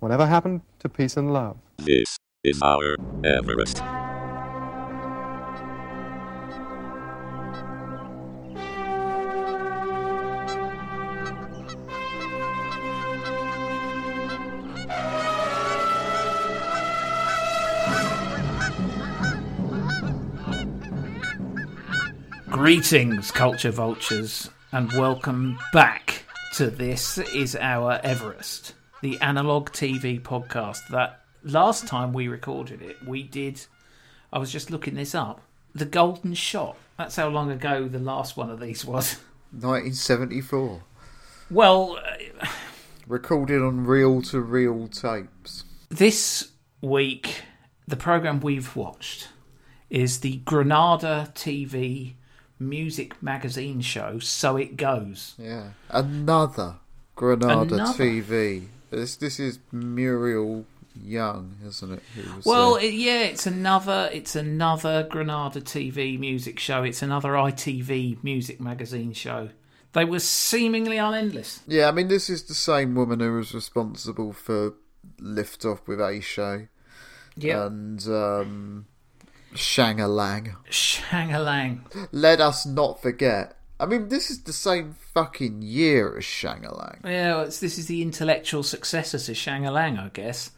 Whatever happened to peace and love? This is our Everest. Greetings, culture vultures, and welcome back to This Is Our Everest, the analog TV podcast that last time we recorded it, we did. I was just looking this up. The Golden Shot. That's how long ago the last one of these was. 1974. Well, uh, Recorded on reel to reel tapes. this week, the program we've watched is the Granada TV music magazine show, So It Goes. Yeah. Another Granada Another. TV. This this is Muriel Young, isn't it? Who was, Well, uh, it, yeah, it's another it's another Granada TV music show. It's another ITV music magazine show. They were seemingly unendless. yeah, I mean, this is the same woman who was responsible for Lift Off with Ayshea Yeah, and um, Shang-a-Lang. Shang-a-lang. Let us not forget. I mean, this is the same fucking year as Shang-a-Lang. Yeah, well, this is the intellectual successor to Shang-a-lang, I guess.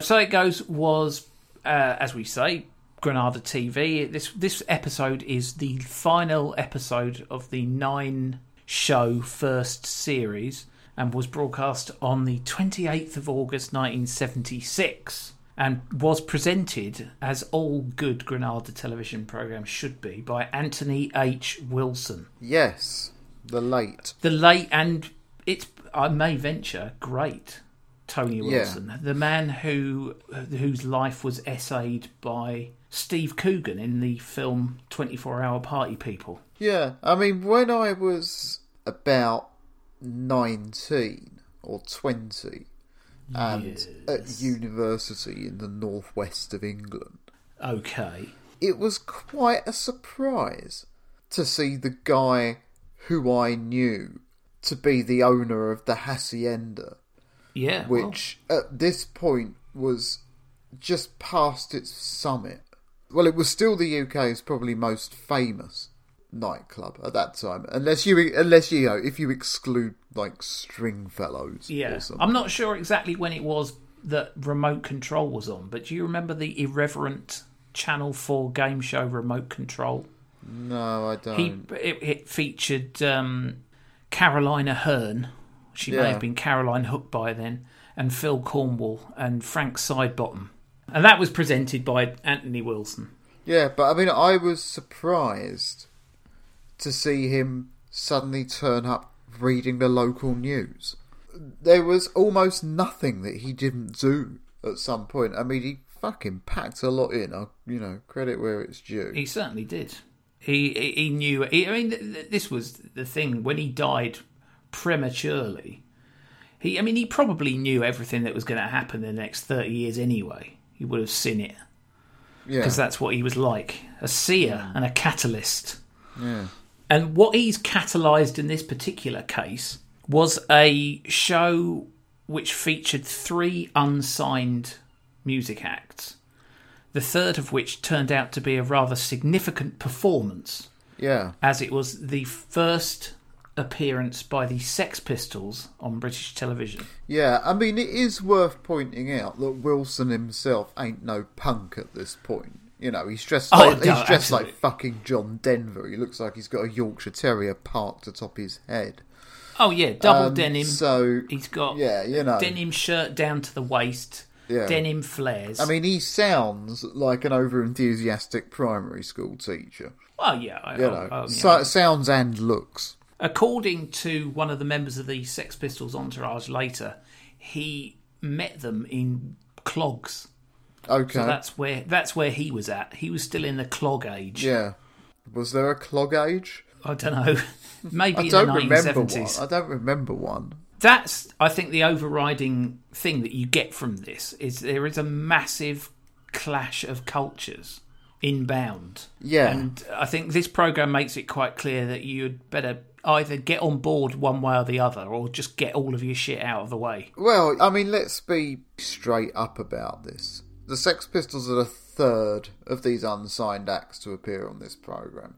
So it goes was, uh, as we say, Granada TV. This this episode is the final episode of the nine show first series and was broadcast on the 28th of August 1976 and was presented as all good Granada television programs should be by Anthony H. Wilson. Yes, the late. The late and it's I may venture great Tony Yeah. Wilson, the man who whose life was essayed by Steve Coogan in the film Twenty Four Hour Party People. Yeah, I mean, when I was about 19 or 20 and at university in the northwest of England, Okay, it was quite a surprise to see the guy who I knew to be the owner of the Hacienda, yeah, well, which at this point was just past its summit. Well, it was still the UK's probably most famous nightclub at that time, unless you unless you know if you exclude like Stringfellows. yeah. or something. I'm not sure exactly when it was that Remote Control was on, but do you remember the irreverent Channel Four game show Remote Control? No, I don't. He it, it featured um, Caroline Aherne. She may have been Caroline Hook by then, and Phil Cornwell and Frank Sidebottom, and that was presented by Anthony Wilson. Yeah, but I mean, I was surprised to see him suddenly turn up reading the local news. There was almost nothing that he didn't do at some point. I mean, he fucking packed a lot in. I, you know, credit where it's due. He certainly did. He he, knew. He, I mean, th- th- this was the thing when he died prematurely. He, I mean, he probably knew everything that was going to happen in the next thirty years anyway. He would have seen it yeah, because that's what he was like—a seer and a catalyst. yeah, And what he's catalysed in this particular case was a show which featured three unsigned music acts, the third of which turned out to be a rather significant performance, yeah. as it was the first appearance by the Sex Pistols on British television. Yeah, I mean, it is worth pointing out that Wilson himself ain't no punk at this point. You know, he's dressed Oh, like, no, he's dressed like fucking John Denver. He looks like he's got a Yorkshire Terrier parked atop his head. Oh yeah, double Um, denim. So, He's got yeah, you know. denim shirt down to the waist, Yeah. denim flares. I mean, he sounds like an over enthusiastic primary school teacher. well, yeah, I, You I- know, I- you so, sounds and looks. According to one of the members of the Sex Pistols entourage later, he met them in clogs. Okay. So that's where that's where he was at. He was still in the clog age. yeah. Was there a clog age? I don't know. Maybe I in don't the remember one. 1970s. I don't remember one. That's I think the overriding thing that you get from this is there is a massive clash of cultures inbound. Yeah. And I think this program makes it quite clear that you'd better either get on board one way or the other, or just get all of your shit out of the way. Well, I mean, let's be straight up about this. The Sex Pistols are the third of these unsigned acts to appear on this program,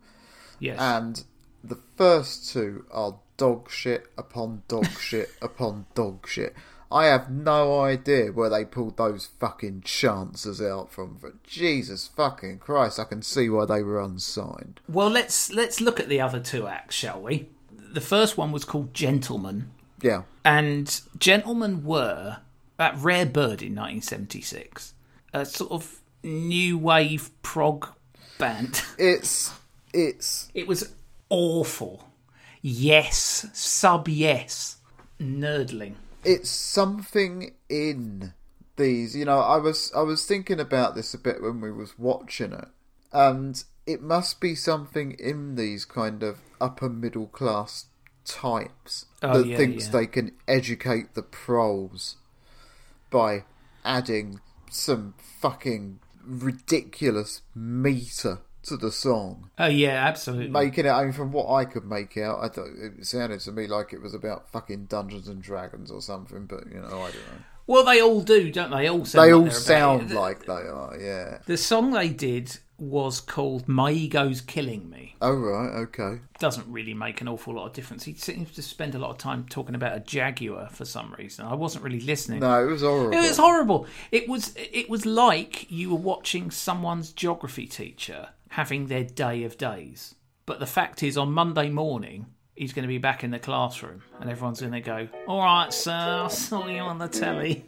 Yes. and the first two are dog shit upon dog shit upon dog shit. I have no idea where they pulled those fucking chances out from. But Jesus fucking Christ, I can see why they were unsigned. well, let's let's look at the other two acts, shall we? The first one was called Gentlemen. Yeah, and Gentlemen were that rare bird in 1976, a sort of new wave prog band. it's it's It was awful. Yes, sub yes, nerdling. it's something in these you know i was i was thinking about this a bit when we was watching it and it must be something in these kind of upper middle class types Oh, that yeah, thinks yeah. they can educate the pros by adding some fucking ridiculous meter to the song Oh yeah, absolutely. making it. I mean, from what I could make out, I thought it sounded to me like it was about fucking Dungeons and Dragons or something. But you know, I don't know. Well, they all do, don't they? All sound They all about sound like they are. Yeah. The song they did was called "My Ego's Killing Me." Oh right. Okay. Doesn't really make an awful lot of difference. He seems to spend a lot of time talking about a jaguar for some reason. I wasn't really listening. No, it was horrible. It was horrible. It was it was like you were watching someone's geography teacher having their day of days. But the fact is, on Monday morning, he's going to be back in the classroom, and everyone's going to go, "All right, sir, I saw you on the telly."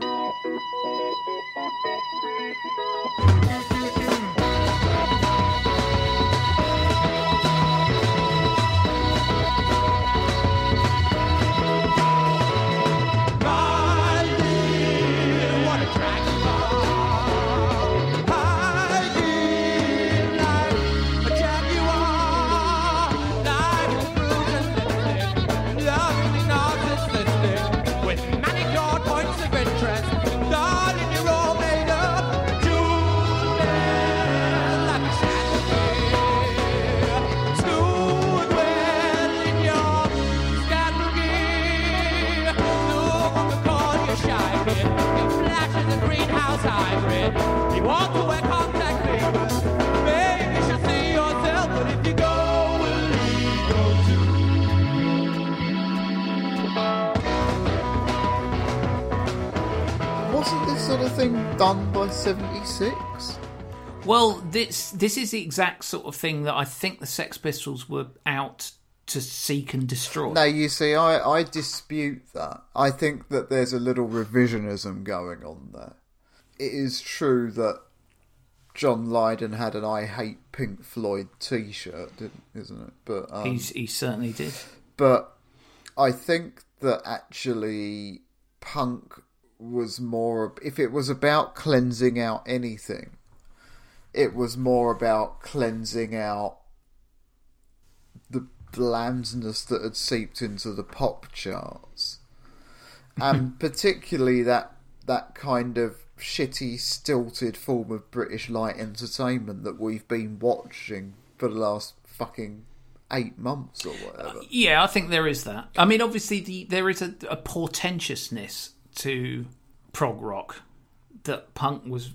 Wasn't this sort of thing done by seventy six? Well, this this is the exact sort of thing that I think the Sex Pistols were out to seek and destroy. No, you see, I, I dispute that. I think that there's a little revisionism going on there. It is true that John Lydon had an "I hate Pink Floyd" T-shirt, didn't, isn't it? But um, He's, he certainly did. but I think that actually punk was more if it was about cleansing out anything it was more about cleansing out the blandness that had seeped into the pop charts and particularly that that kind of shitty stilted form of british light entertainment that we've been watching for the last fucking eight months or uh, whatever Yeah, I think there is that. I mean, obviously, the, there is a, a portentousness to prog rock that punk was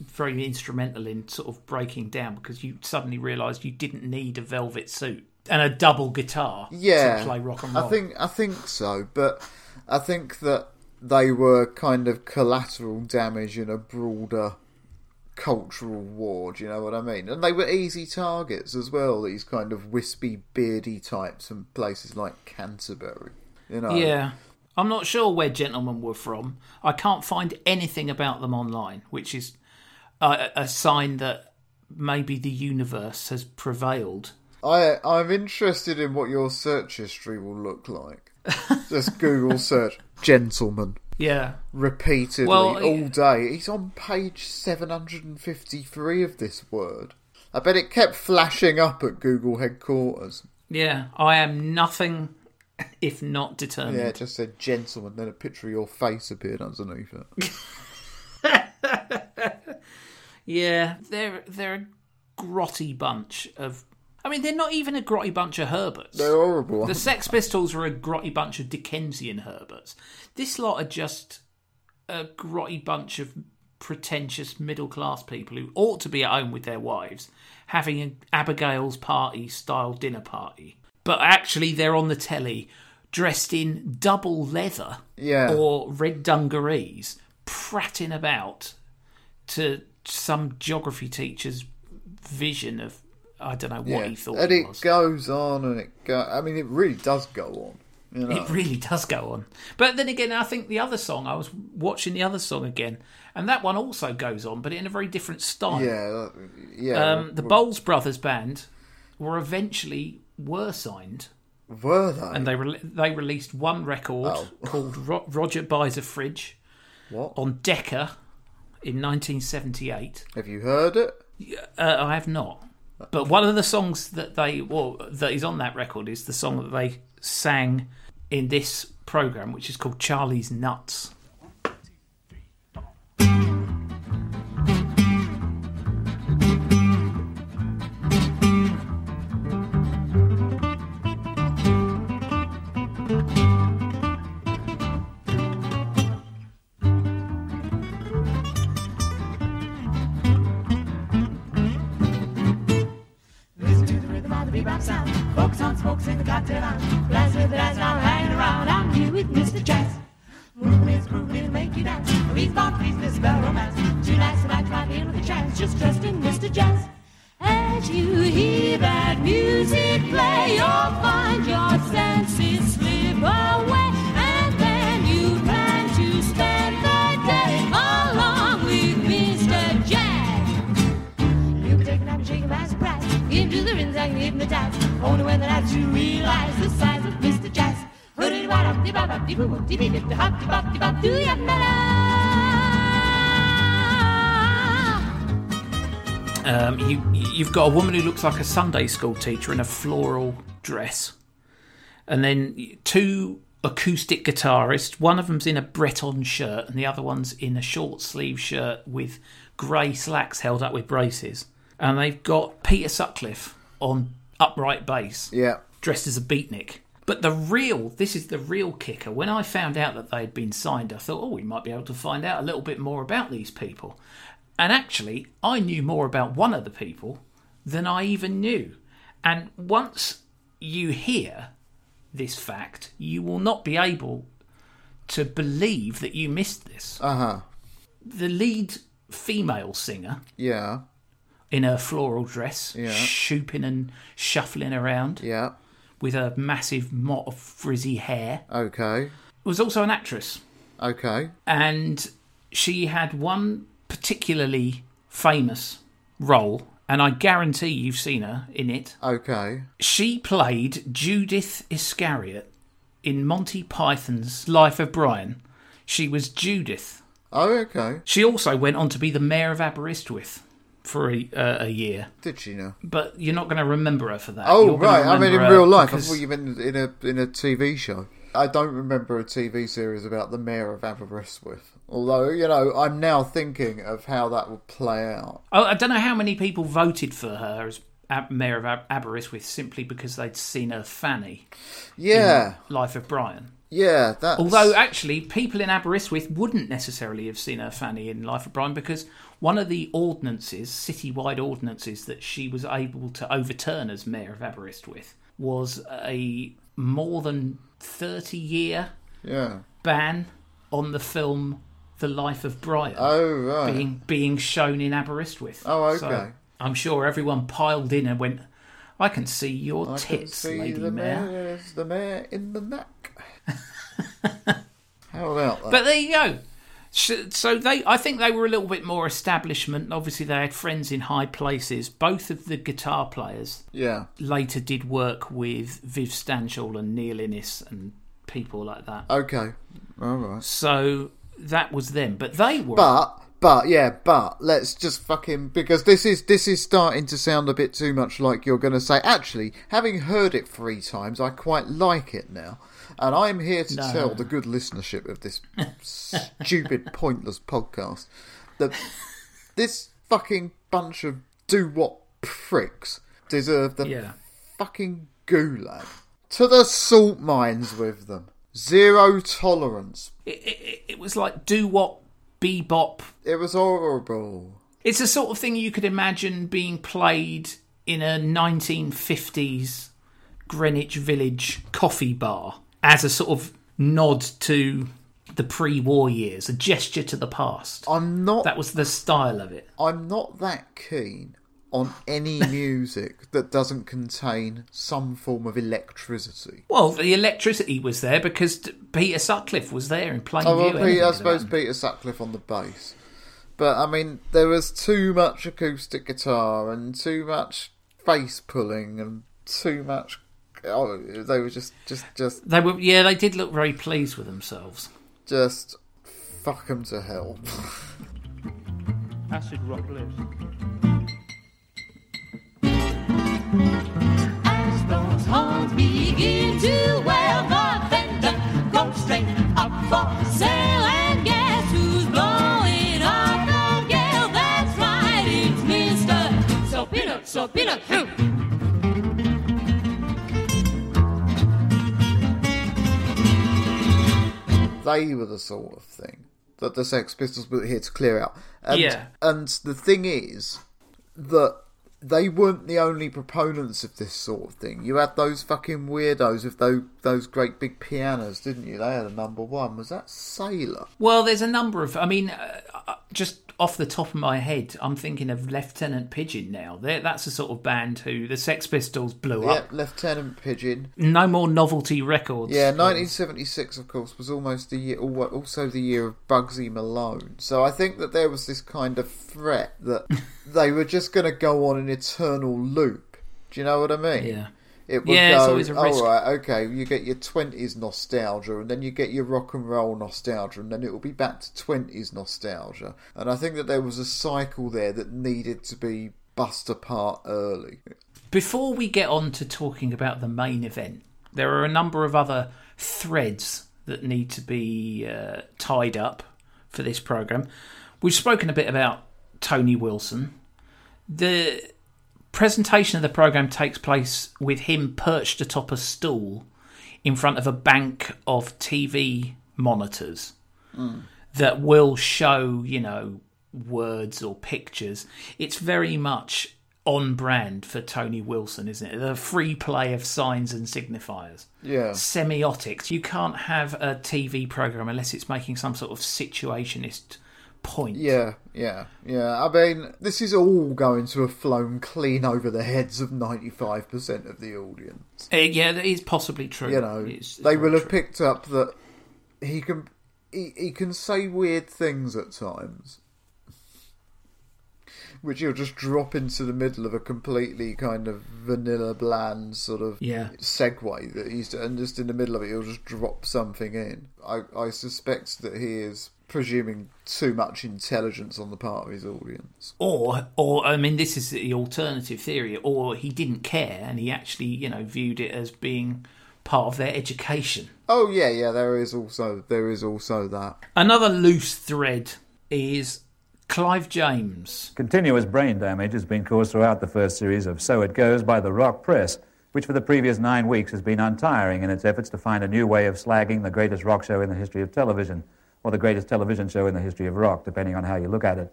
very instrumental in sort of breaking down because you suddenly realised you didn't need a velvet suit and a double guitar yeah, to play rock and roll. I think I think so, but I think that they were kind of collateral damage in a broader cultural war. Do you know what I mean? And they were easy targets as well. These kind of wispy, beardy types from places like Canterbury. You know, Yeah. I'm not sure where gentlemen were from. I can't find anything about them online, which is a, a sign that maybe the universe has prevailed. I I'm interested in what your search history will look like. Just Google search gentleman. Yeah. repeatedly Well, all day. He's on page 753 of this word. I bet it kept flashing up at Google headquarters. Yeah. I am nothing if not determined. Yeah, it just said gentleman, then a picture of your face appeared underneath it. Yeah, they're they're a grotty bunch of I mean, they're not even a grotty bunch of Herberts. They're horrible. The Sex Pistols are a grotty bunch of Dickensian Herberts. This lot are just a grotty bunch of pretentious middle class people who ought to be at home with their wives having an Abigail's party style dinner party. But actually, they're on the telly dressed in double leather Yeah. or red dungarees, prattling about to some geography teacher's vision of I don't know what yeah. he thought and it was. goes on and it go. I mean, it really does go on. You know. It really does go on. But then again, I think the other song, I was watching the other song again, and that one also goes on, but in a very different style. yeah, yeah. Um, the Bowles Brothers band were eventually were signed, were they? and they re- they released one record Oh. called Ro- Roger Buys a Fridge what? on Decca in 1978. Have you heard it? Uh, I have not. But one of the songs that they well that is on that record is the song that they sang in this program, which is called Charlie's Nuts. And hypnotized. Only when the nights you realize the size of Mr. Jazz. Hoodie bop up, dee bop dee boo, dee dip, dee hop, dee bop, dee bop, do ya? Um, you you've got a woman who looks like a Sunday school teacher in a floral dress, and then two acoustic guitarists. One of them's in a Breton shirt, and the other one's in a short sleeve shirt with grey slacks held up with braces. And they've got Peter Sutcliffe on upright bass. Yeah. dressed as a beatnik. But the real, this is the real kicker. When I found out that they had been signed, I thought, oh, we might be able to find out a little bit more about these people. And actually, I knew more about one of the people than I even knew. And once you hear this fact, you will not be able to believe that you missed this. Uh huh. The lead female singer Yeah. In her floral dress, Yeah. shooping and shuffling around Yeah. with a massive mott of frizzy hair, Okay. was also an actress. Okay. And she had one particularly famous role, and I guarantee you've seen her in it. Okay. She played Judith Iscariot in Monty Python's Life of Brian. She was Judith. Oh, okay. She also went on to be the mayor of Aberystwyth for a, uh, a year, Did she know? but you're not going to remember her for that. Oh, You're right. I mean, in real life, I because- thought you meant in a in a TV show. I don't remember a TV series about the mayor of Aberystwyth. Although, you know, I'm now thinking of how that would play out. Oh, I don't know how many people voted for her as mayor of Aberystwyth simply because they'd seen her Fanny Yeah. Life of Brian. Yeah. That's. Although actually, people in Aberystwyth wouldn't necessarily have seen her Fanny in Life of Brian because one of the ordinances, citywide ordinances, that she was able to overturn as mayor of Aberystwyth was a more than thirty-year Yeah. ban on the film The Life of Brian. Oh, right. being being shown in Aberystwyth. Oh, okay. So I'm sure everyone piled in and went, "I can see your I tits, see Lady the Mayor." mayor the mayor in the neck. how about that? But there you go. So so they, I think they were a little bit more establishment. Obviously, they had friends in high places. Both of the guitar players yeah. later did work with Viv Stanshall and Neil Innes and people like that. Okay. All right. So that was them. But they were. But but yeah, but let's just fucking because this is this is starting to sound a bit too much like you're going to say. Actually, having heard it three times, I quite like it now, and I'm here to No. tell the good listenership of this stupid, pointless podcast that this fucking bunch of do what pricks deserve the Yeah. fucking gulag. To the salt mines with them. Zero tolerance. It, it, it was like do what bebop. It was horrible. It's the sort of thing you could imagine being played in a 1950s Greenwich Village coffee bar as a sort of nod to the pre-war years, a gesture to the past. I'm not That was the style of it. I'm not that keen on any music that doesn't contain some form of electricity. Well, the electricity was there because Peter Sutcliffe was there in plain Oh, well, view. Peter, I suppose. Peter Sutcliffe on the bass. But, I mean, there was too much acoustic guitar and too much face pulling and too much. Oh, they were just, just, just, They were, yeah, they did look very pleased with themselves. just fuck them to hell. Acid rock lives. As those horns begin to wail, the vendor goes straight up for sale. And guess who's blowing up the gale? That's right, it's Mr. So Peanut, So Peanut, who? They were the sort of thing that the Sex Pistols were here to clear out. And, Yeah. And the thing is that they weren't the only proponents of this sort of thing. You had those fucking weirdos with those those great big pianos, didn't you? They had a number one. Was that Sailor? Well, there's a number of. I mean, uh, uh, just off the top of my head, I'm thinking of Lieutenant Pigeon now. They're, that's the sort of band who the Sex Pistols blew Yeah, up. Lieutenant Pigeon. No more novelty records. Yeah, 1976, of course, was almost the year, also the year of Bugsy Malone. So I think that there was this kind of threat that they were just going to go on an eternal loop. Do you know what I mean? Yeah. It would Yeah, it's go, always a risk. all right, okay, you get your 20s nostalgia, and then you get your rock and roll nostalgia, and then it will be back to 20s nostalgia. And I think that there was a cycle there that needed to be bust apart early. Before we get on to talking about the main event, there are a number of other threads that need to be uh, tied up for this program. We've spoken a bit about Tony Wilson. The presentation of the program takes place with him perched atop a stool in front of a bank of TV monitors hmm. that will show, you know, words or pictures. It's very much on brand for Tony Wilson, isn't it? The free play of signs and signifiers. Yeah. Semiotics. You can't have a TV program unless it's making some sort of situationist point. Yeah, yeah, yeah. I mean, this is all going to have flown clean over the heads of 95% of the audience. Uh, yeah, that is possibly true. You know, It's- it's they will have true. picked up that he can he, he can say weird things at times. Which he'll just drop into the middle of a completely kind of vanilla, bland sort of Yeah. segue that he's and just in the middle of it he'll just drop something in. I, I suspect that he is presuming too much intelligence on the part of his audience. Or, or I mean, this is the alternative theory. Or he didn't care, and he actually, you know, viewed it as being part of their education. Oh yeah, yeah. There is also there is also that. Another loose thread is Clive James. Continuous brain damage has been caused throughout the first series of So It Goes by the Rock Press, which for the previous nine weeks has been untiring in its efforts to find a new way of slagging the greatest rock show in the history of television, or the greatest television show in the history of rock, depending on how you look at it.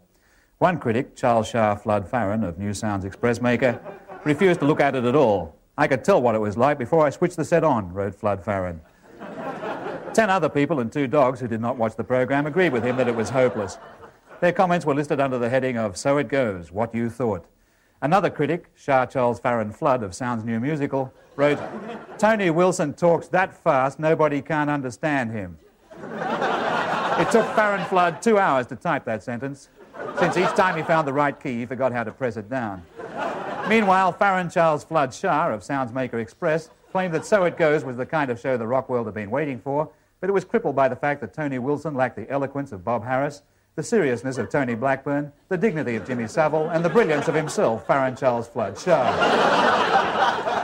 One critic, Charles Shah Flood Farron of New Sounds Express Maker, refused to look at it at all. I could tell what it was like before I switched the set on, wrote Flood Farron. Ten other people and two dogs who did not watch the program agreed with him that it was hopeless. Their comments were listed under the heading of So It Goes, What You Thought. Another critic, Shah Charles Farron Flood of Sounds New Musical, wrote, Tony Wilson talks that fast nobody can't understand him. It took Farron Flood two hours to type that sentence, since each time he found the right key, he forgot how to press it down. Meanwhile, Farron Charles Flood Shah of Soundsmaker Express claimed that So It Goes was the kind of show the rock world had been waiting for, but it was crippled by the fact that Tony Wilson lacked the eloquence of Bob Harris, the seriousness of Tony Blackburn, the dignity of Jimmy Savile, and the brilliance of himself, Farron Charles Flood Shah.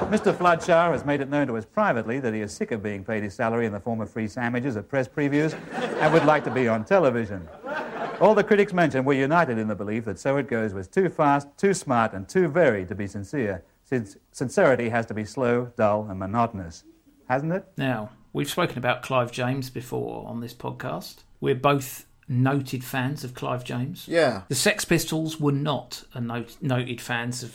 Mr. Flood has made it known to us privately that he is sick of being paid his salary in the form of free sandwiches at press previews and would like to be on television. All the critics mentioned were united in the belief that So It Goes was too fast, too smart, and too varied to be sincere. since sincerity has to be slow, dull, and monotonous, hasn't it? Now, we've spoken about Clive James before on this podcast. We're both noted fans of Clive James. Yeah. The Sex Pistols were not a not- noted fans of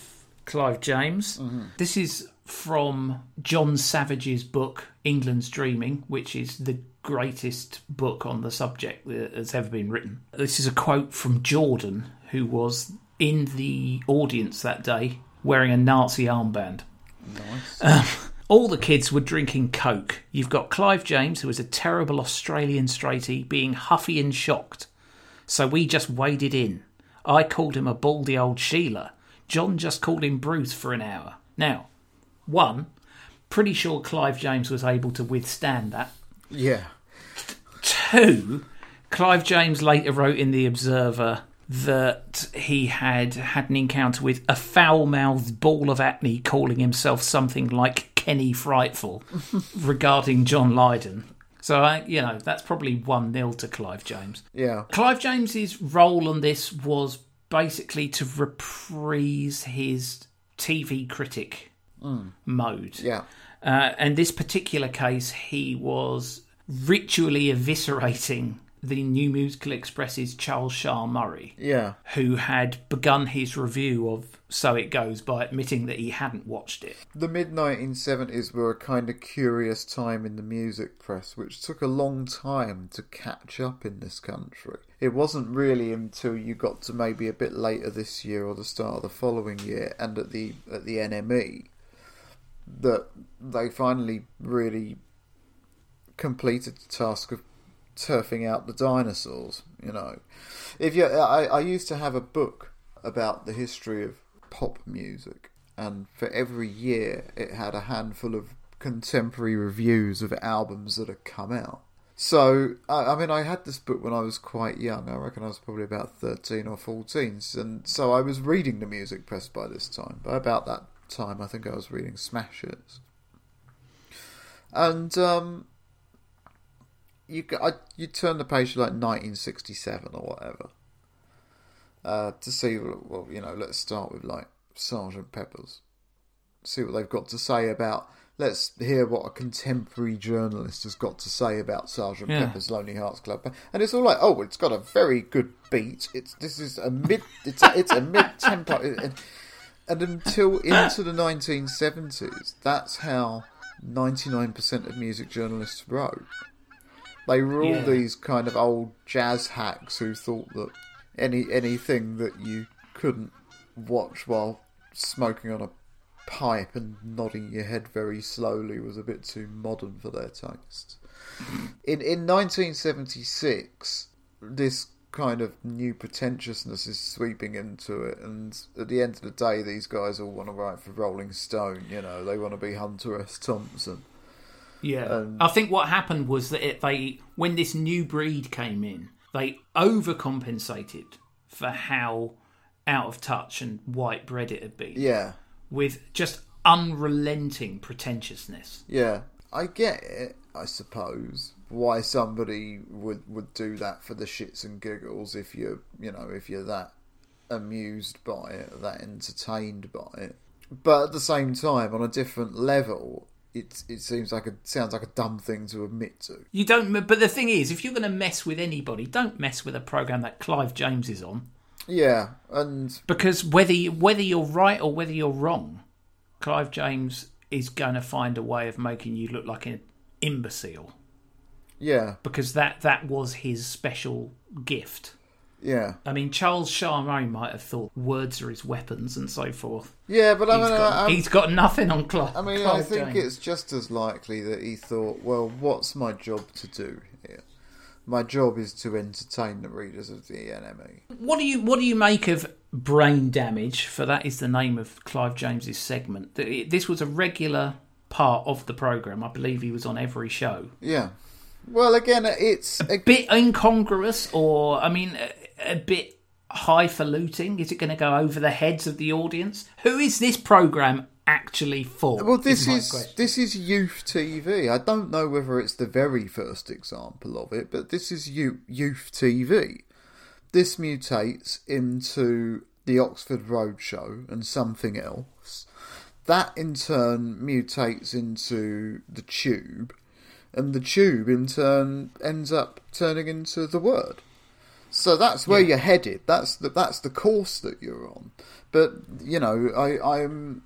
Clive James. This is from John Savage's book England's Dreaming, which is the greatest book on the subject that has ever been written. This is a quote from Jordan, who was in the audience that day wearing a Nazi armband. Um, all the kids were drinking Coke. You've got Clive James, who is a terrible Australian straighty, being huffy and shocked. So we just waded in. I called him a baldy old Sheila. John just called him Bruce for an hour. Now, one, pretty sure Clive James was able to withstand that. Yeah. Two, Clive James later wrote in The Observer that he had had an encounter with a foul mouthed ball of acne calling himself something like Kenny Frightful regarding John Lydon. So, I, you know, that's probably 1 0 to Clive James. Yeah. Clive James's role on this was basically to reprise his TV critic mode. Yeah. Uh, and this particular case, he was ritually eviscerating the New Musical Express's Charles Shaar Murray, Yeah. who had begun his review of So It Goes by admitting that he hadn't watched it. The mid 1970s were a kind of curious time in the music press, which took a long time to catch up in this country. It wasn't really until you got to maybe a bit later this year or the start of the following year, and at the at the NME, that they finally really completed the task of turfing out the dinosaurs. You know, if you, I, I used to have a book about the history of pop music, and for every year it had a handful of contemporary reviews of albums that had come out. So, I, I mean, I had this book when I was quite young. I reckon I was probably about 13 or 14. And so I was reading the music press by this time. By about that time, I think I was reading Smash Hits. And um, you I, you turn the page to like 1967 or whatever uh, to see. Well, you know, let's start with like Sergeant Pepper's. See what they've got to say about. Let's hear what a contemporary journalist has got to say about Sergeant Yeah. Pepper's Lonely Hearts Club and it's all like, oh, it's got a very good beat. It's this is a mid. It's a, it's a mid tempo. And, and until into the 1970s, that's how 99% of music journalists wrote. They were all Yeah. these kind of old jazz hacks who thought that any anything that you couldn't watch while smoking on a pipe and nodding your head very slowly was a bit too modern for their taste. In in 1976, this kind of new pretentiousness is sweeping into it, and at the end of the day, these guys all want to write for Rolling Stone. You know, they want to be Hunter S. Thompson. Yeah, Um, I think what happened was that it, they, when this new breed came in, they overcompensated for how out of touch and white bread it had been, Yeah, with just unrelenting pretentiousness. yeah. I get it. I suppose why somebody would would do that for the shits and giggles if you're you know if you're that amused by it, that entertained by it. But at the same time, on a different level, it it seems like a sounds like a dumb thing to admit to. You don't, but the thing is, if you're going to mess with anybody, don't mess with a program that Clive James is on, Yeah, and because whether you, whether you're right or whether you're wrong, Clive James is going to find a way of making you look like an imbecile. yeah, because that that was his special gift. Yeah, I mean, Charles Shaar Murray might have thought words are his weapons and so forth. yeah. But I He's mean, got, I, he's got nothing on Clive. I mean, I think James. it's just as likely that he thought, well, what's my job to do here? My job is to entertain the readers of the NME. What do you what do you make of brain damage? For that is the name of Clive James's segment. This was a regular part of the program. I believe he was on every show. Yeah. Well, again, it's A bit incongruous, or I mean, a, a bit highfalutin. Is it going to go over the heads of the audience? Who is this program actually for? well. This is question. this is youth TV. I don't know whether it's the very first example of it, but this is youth youth TV. This mutates into the Oxford Roadshow and something else. that in turn mutates into the tube, and the tube in turn ends up turning into the word. So that's where you're headed. That's the that's the course that you're on. But you know, I I'm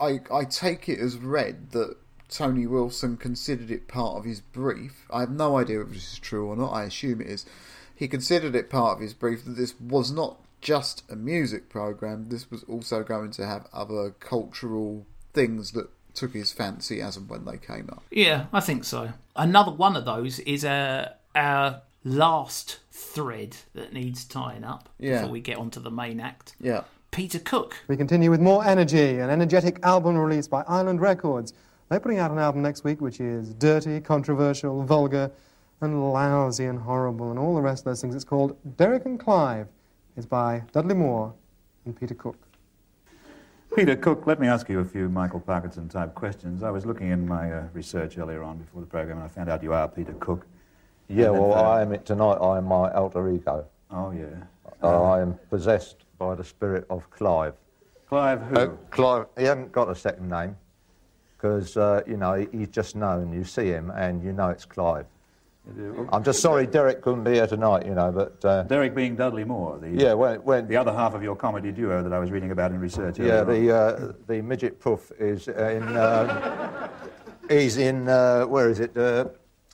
I I take it as read that Tony Wilson considered it part of his brief. I have no idea if this is true or not. I assume it is. He considered it part of his brief that this was not just a music program. This was also going to have other cultural things that took his fancy as and when they came up. Yeah, I think so. Another one of those is uh, our last thread that needs tying up Yeah. before we get onto the main act. Yeah. Peter Cook. We continue with more energy, an energetic album released by Island Records. They're putting out an album next week which is dirty, controversial, vulgar, and lousy and horrible, and all the rest of those things. It's called Derek and Clive. It's by Dudley Moore and Peter Cook. Peter Cook, let me ask you a few Michael Parkinson type questions. I was looking in my uh, research earlier on before the program and I found out you are Peter Cook. Yeah, And then well, for- I am it tonight. I am my alter ego. Oh, yeah. Uh, I am possessed by the spirit of Clive. Clive who? Uh, Clive, he hasn't got a second name because, uh, you know, he- he's just known. You see him and you know it's Clive. I'm just sorry Derek couldn't be here tonight, you know, but uh, Derek being Dudley Moore, the, yeah, when, when the other half of your comedy duo that I was reading about in research. yeah, the uh, the midget puff is in uh, he's in uh, where is it? Uh,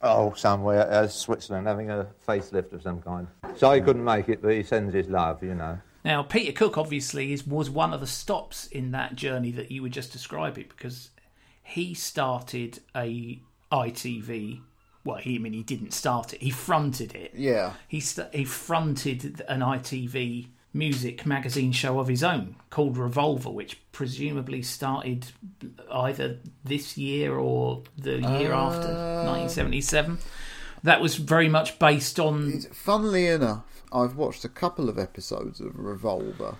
oh, somewhere uh, Switzerland, having a facelift of some kind. So he couldn't make it, but he sends his love, you know. Now, Peter Cook obviously is, was one of the stops in that journey that you were just describing because he started a ITV. Well, he I mean he didn't start it; he fronted it. Yeah. He st- he fronted an ITV music magazine show of his own called Revolver, which presumably started either this year or the year uh, after, 1977. That was very much based on funnily enough, I've watched a couple of episodes of Revolver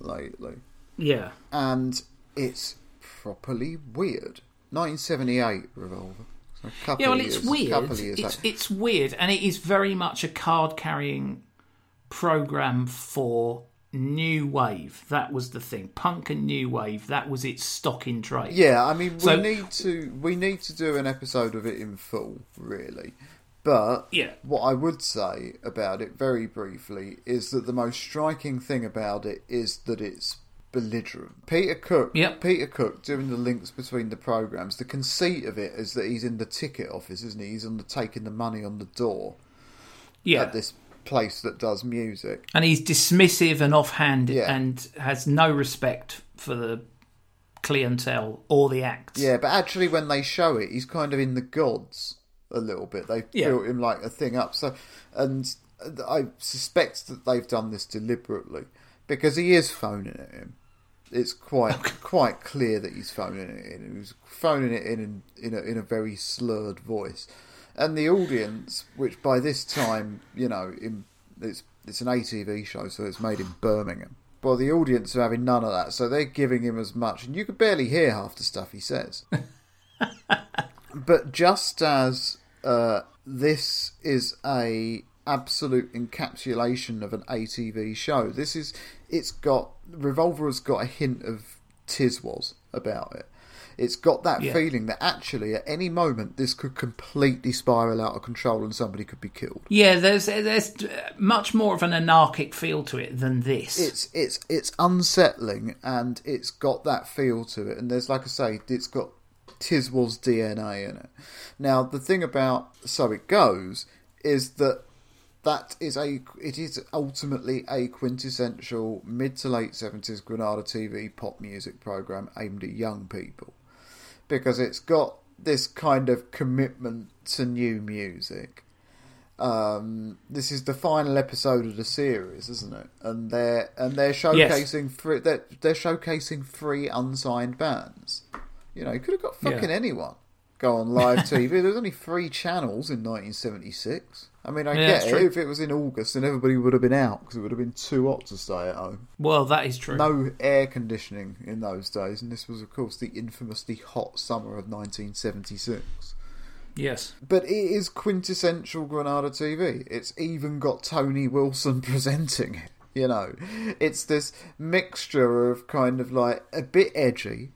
lately, yeah. and it's properly weird. 1978 Revolver. So Yeah, well, it's weird. Couple of years It's it's weird, and it is very much a card carrying program for new wave. That was the thing. Punk and new wave. That was its stock in trade. Yeah, I mean, we So- need to we need to do an episode of it in full, really. But Yeah. what I would say about it very briefly is that the most striking thing about it is that it's belligerent. Peter Cook, Yep. Peter Cook doing the links between the programs. The conceit of it is that he's in the ticket office, isn't he? He's on the taking the money on the door yeah. at this place that does music. and he's dismissive and offhand Yeah. and has no respect for the clientele or the acts. Yeah, but actually, when they show it, he's kind of in the gods a little bit. They Yeah. built him like a thing up. So, and I suspect that they've done this deliberately because he is phoning it in. It's quite quite clear that he's phoning it in. He's phoning it in in, in, a, in a very slurred voice, and the audience, which by this time, you know, in, it's it's an ATV show, so it's made in Birmingham. Well, the audience are having none of that, so they're giving him as much, and you could barely hear half the stuff he says. but just as uh, this is a absolute encapsulation of an ATV show, this is it's got Revolver has got a hint of Tiswas about it. It's got that Yeah. feeling that actually at any moment this could completely spiral out of control and somebody could be killed. Yeah, there's there's much more of an anarchic feel to it than this. it's it's it's unsettling and it's got that feel to it and there's like I say it's got Tiswas's DNA in it. Now the thing about so it goes is that that is a it is ultimately a quintessential mid to late 70s Granada TV pop music program aimed at young people because it's got this kind of commitment to new music um, this is the final episode of the series, isn't it? And they're and they're showcasing three. They're, they're showcasing three unsigned bands. You know, you could have got fucking Yeah. anyone go on live TV. there was only three channels in 1976. I mean, I Yeah, get it. true. If it was in August, then everybody would have been out because it would have been too hot to stay at home. well, that is true. No air conditioning in those days, and this was, of course, the infamously hot summer of 1976. Yes. But it is quintessential Granada TV. It's even got Tony Wilson presenting it. You know, it's this mixture of kind of like a bit edgy,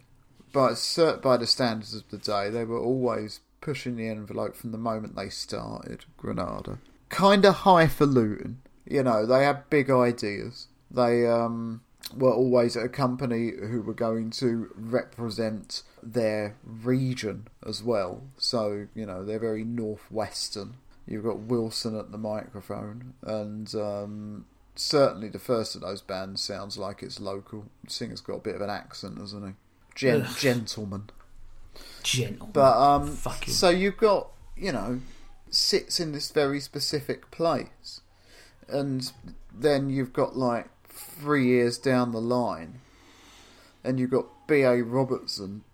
by by the standards of the day, they were always pushing the envelope from the moment they started. Granada, kind of highfalutin. You know, they had big ideas. They um, were always a company who were going to represent their region as well. So you know, they're very northwestern. You've got Wilson at the microphone, and um, certainly the first of those bands sounds like it's local. The singer's got a bit of an accent, hasn't he? Gen- Ugh. gentleman. But um, Fucking- so you've got you know sits in this very specific place, and then you've got like three years down the line, and you've got B. A. Robertson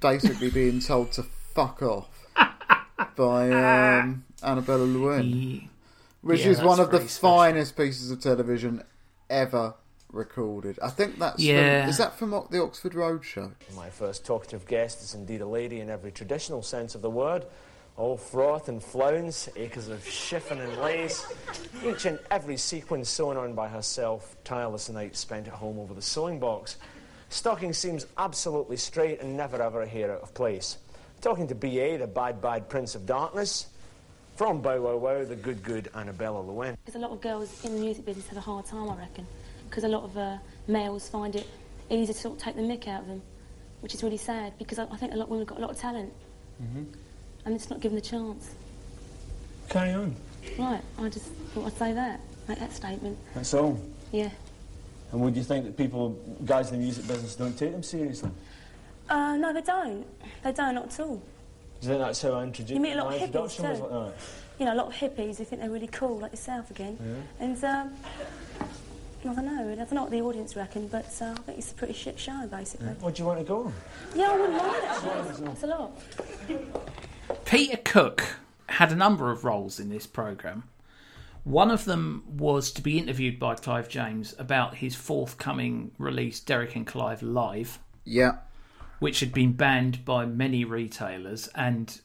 basically being told to fuck off by um, Annabella He- which yeah, is one of the special. finest pieces of television ever recorded. I think that's Yeah. from, is that from the Oxford Road show? My first talkative guest is indeed a lady in every traditional sense of the word. All froth and flowns, acres of chiffon and lace, each and every sequin sewn on by herself, tireless nights spent at home over the sewing box. Stocking seems absolutely straight and never ever a hair out of place. Talking to B.A., the bad, bad Prince of Darkness. From Bow Wow Wow, the good, good Annabella Lwin. Because a lot of girls in the music business have a hard time, I reckon. Because a lot of uh, males find it easy to sort of take the mick out of them, which is really sad. Because I, I think a lot of women have got a lot of talent, and it's not given the chance. Carry on. Right, I just thought I'd say that, make that statement. That's all. Yeah. And would you think that people, guys in the music business, don't take them seriously? Uh, no, they don't. They don't, not at all. Do you think that's how I introduced You meet a lot of hippies too. like that? You know, a lot of hippies who think they're really cool, like yourself again. Yeah. And um, I don't know. I don't know what the audience reckon, but uh, I think it's a pretty shit show, basically. Would you want to go? on? Yeah, I wouldn't mind actually. It's a lot. Peter Cook had a number of roles in this program. One of them was to be interviewed by Clive James about his forthcoming release, Derek and Clive Live, Yeah. which had been banned by many retailers, and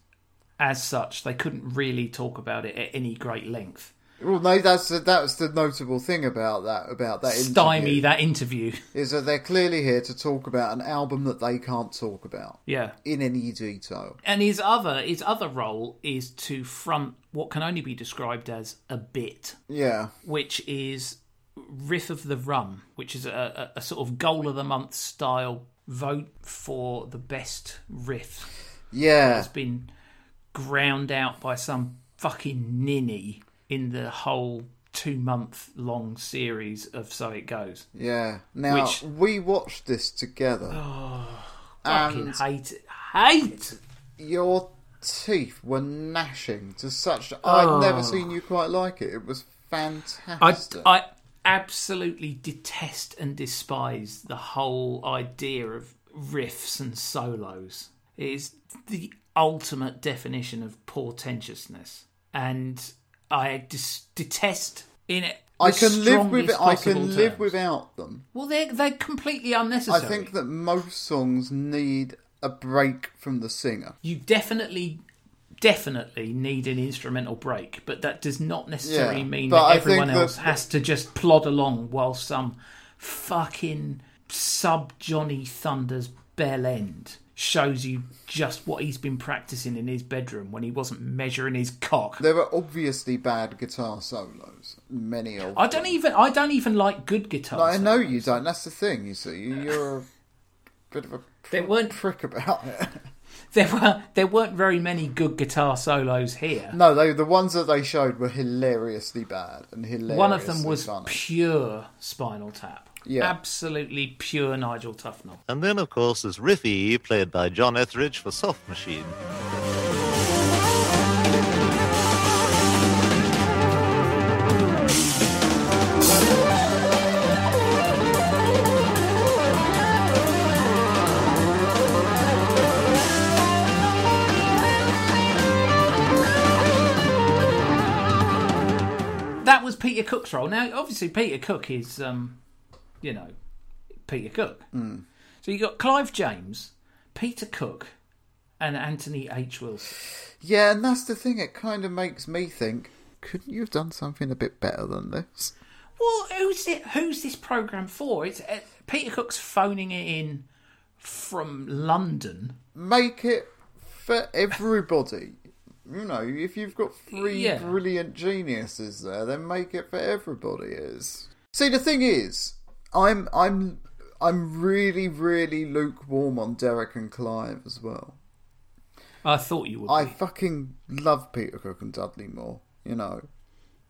as such, they couldn't really talk about it at any great length. Well, no, that's the, that's the notable thing about that about that Stymie interview, that interview. is that they're clearly here to talk about an album that they can't talk about Yeah. in any detail. And his other his other role is to front what can only be described as a bit. Yeah, which is Riff of the Rum, which is a, a, a sort of goal of the month style vote for the best riff. yeah, Has been ground out by some fucking ninny in the whole two month long series of So It Goes. yeah. Now Which- we watched this together. Oh, fucking And- hate it. Hate! Your teeth were gnashing to such. I'd oh. never seen you quite like it. It was I, fantastic. I absolutely detest and despise the whole idea of riffs and solos. It is the ultimate definition of portentousness, and I dis- detest in it. I can live with it. I can live without them. Well, they're they're completely unnecessary. I think that most songs need a break from the singer. you definitely. Definitely need an instrumental break, but that does not necessarily Yeah, mean that I everyone think that- else has to just plod along while some fucking sub Johnny Thunders bell end shows you just what he's been practicing in his bedroom when he wasn't measuring his cock. There are obviously bad guitar solos. Many of I don't them. even I don't even like good guitar. I know you don't. That's the thing. You see, you're a bit of a They weren't prick about it. there were there weren't very many good guitar solos here. No, they the ones that they showed were hilariously bad and hilariously One of them was funny. pure Spinal Tap. Yeah. Absolutely pure Nigel Tufnel. And then, of course, there's Riffy, played by John Etheridge for Soft Machine. That was Peter Cook's role. Now, obviously, Peter Cook is, um, you know, Peter Cook. So you got Clive James, Peter Cook, and Anthony H. Wilson. Yeah, and that's the thing. It kind of makes me think, couldn't you have done something a bit better than this? Well, who's it? Who's this program for? It's uh, Peter Cook's phoning it in from London. Make it for everybody. You know, if you've got three Yeah. brilliant geniuses there, then make it for everybody. Is see the thing is, I'm I'm I'm really really lukewarm on Derek and Clive as well. I thought you would. I be. fucking love Peter Cook and Dudley Moore. You know,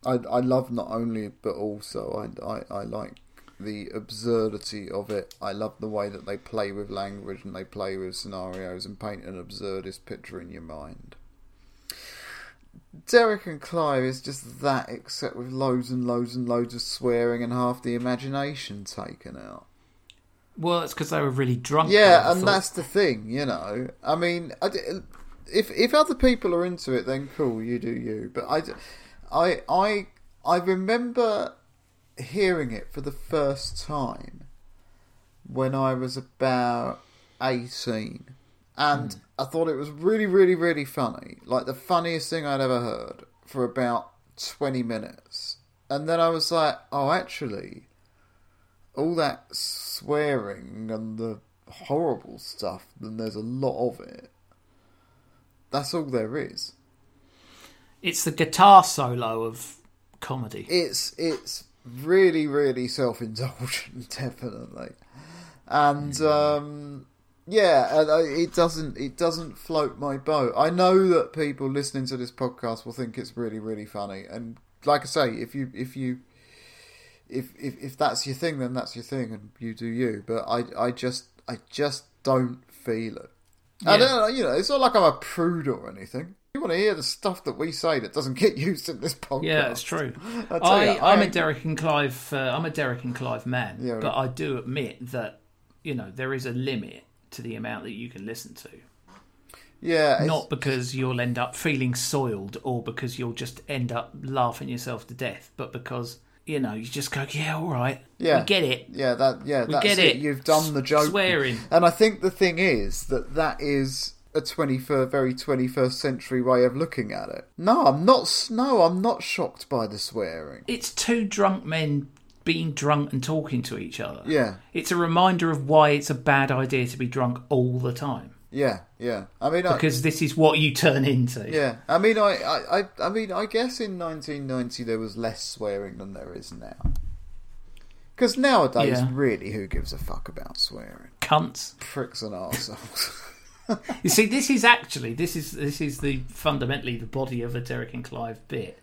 I I love not only but also I I, I like the absurdity of it. I love the way that they play with language and they play with scenarios and paint an absurdist picture in your mind. Derek and Clive is just that, except with loads and loads and loads of swearing and half the imagination taken out. Well, it's because they were really drunk. Yeah, and thought. that's the thing, you know. I mean, I if if other people are into it, then cool, you do you. But I, I, I, I remember hearing it for the first time when I was about eighteen, and I thought it was really, really, really funny. Like the funniest thing I'd ever heard for about twenty minutes, and then I was like, oh, actually all that swearing and the horrible stuff, then there's a lot of it. That's all there is. It's the guitar solo of comedy. It's it's really really self indulgent, definitely, and um, yeah, and I- it doesn't it doesn't float my boat. I know that people listening to this podcast will think it's really really funny, and like I say, if you if you if, if if that's your thing, then that's your thing, and you do you. But I I just I just don't feel it. I don't know, you know, it's not like I'm a prude or anything. You want to hear the stuff that we say that doesn't get used in this podcast. Yeah, it's true. I you, I I'm a Derek and Clive. Uh, I'm a Derek and Clive man, Yeah, but. I do admit that you know there is a limit to the amount that you can listen to. Yeah, it's- Not because you'll end up feeling soiled or because you'll just end up laughing yourself to death, but because you know you just go, yeah, all right, Yeah, we get it. Yeah, that yeah, We that's get it. it. You've done the joke. Swearing. and I think the thing is that that is a 21st, very 21st century way of looking at it. No, I'm not. No, I'm not shocked by the swearing. It's two drunk men being drunk and talking to each other. Yeah. It's a reminder of why it's a bad idea to be drunk all the time. Yeah, yeah. I mean, I, Because this is what you turn into. yeah. I mean, I, I, I, I mean, I guess in 1990 there was less swearing than there is now. Because nowadays, Yeah. really, who gives a fuck about swearing? Cunts. Pricks and arseholes. You see, this is actually this is this is the fundamentally the body of a Derek and Clive bit.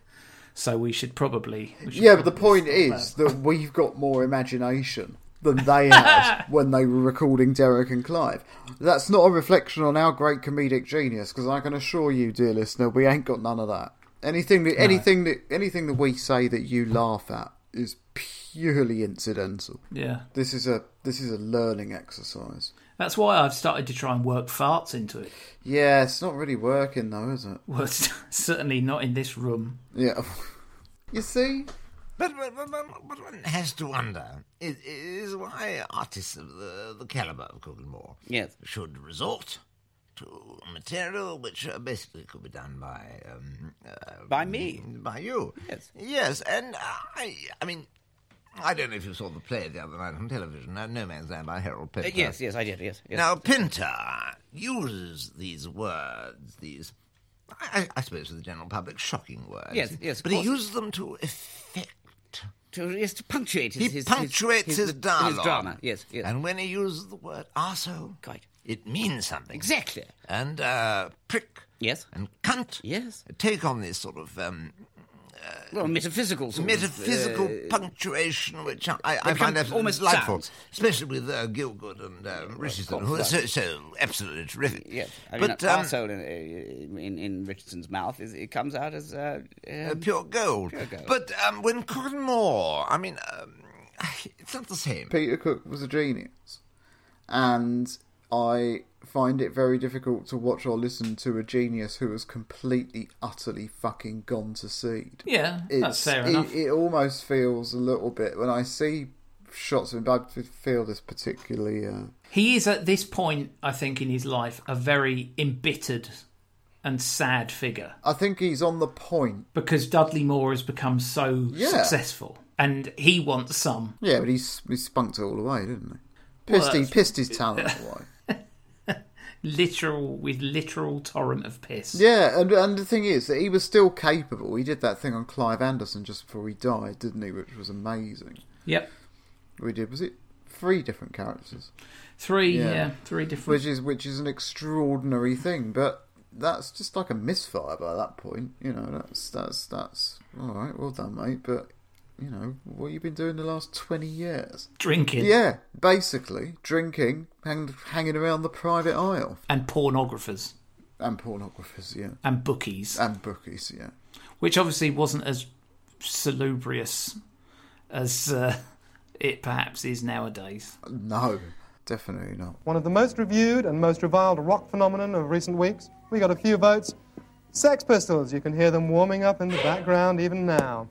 So we should probably we should Yeah, but the point is that. that we've got more imagination than they had when they were recording Derek and Clive. That's not a reflection on our great comedic genius, because I can assure you, dear listener, we ain't got none of that. Anything that anything that anything that we say that you laugh at is purely incidental. Yeah. This is a this is a learning exercise. That's why I've started to try and work farts into it. Yeah, it's not really working though, is it? Well, it's certainly not in this room. Yeah. You see? But, but, but, but what one has to wonder is, is why artists of the, the caliber of Cook Moore Yes. should resort to material which uh, basically could be done by um, uh, By me. by you. Yes. yes, and uh, I, I mean, I don't know if you saw the play the other night on television, uh, No Man's Land by Harold Uh, Pinter. yes, yes, I did. Yes, yes. Now, Pinter uses these words, these, I, I suppose, for the general public, shocking words. Yes, yes, But he uses them to effect. to, yes, to punctuate his, He his, punctuates his, his, dialogue. His drama. Yes, yes. And when he uses the word arso, Quite. it means something. Exactly. And uh, prick Yes. and cunt Yes. take on this sort of um, Well, metaphysical sort metaphysical of, uh, punctuation, which I, I find almost delightful, sounds. especially with uh, Gielgud and uh, Richardson, who are so, so absolutely terrific. Yes, I mean, but an um, arsehole in, in in Richardson's mouth is it comes out as uh, uh, um, pure gold. pure gold. But um, when Cotton Moore, I mean, um, it's not the same. Peter Cook was a genius, and I find it very difficult to watch or listen to a genius who has completely, utterly fucking gone to seed. Yeah, that's fair it, enough. It almost feels a little bit when I see shots of him. I feel this particularly. Uh, He is at this point, I think, in his life, a very embittered and sad figure I think he's on the point. because Dudley Moore has become so Yeah. successful, and he wants some. Yeah, but he's he spunked it all away, didn't he? Well, Pissed, he pissed his talent away. literal with literal torrent of piss. Yeah, and and the thing is that he was still capable. He did that thing on Clive Anderson just before he died, didn't he? Which was amazing. Yep. We did was it three different characters? Three, yeah, three different. Which is which is an extraordinary thing, but that's just like a misfire by that point. You know, that's that's that's all right. Well done, mate. But you know, what you've been doing the last twenty years? Drinking. Yeah, basically drinking, hang, hanging around the Private Eye, and pornographers and pornographers. Yeah, and bookies and bookies. Yeah, which obviously wasn't as salubrious as uh, it perhaps is nowadays. No, definitely not. One of the most reviewed and most reviled rock phenomenon of recent weeks. We got a few votes. Sex Pistols. You can hear them warming up in the background even now.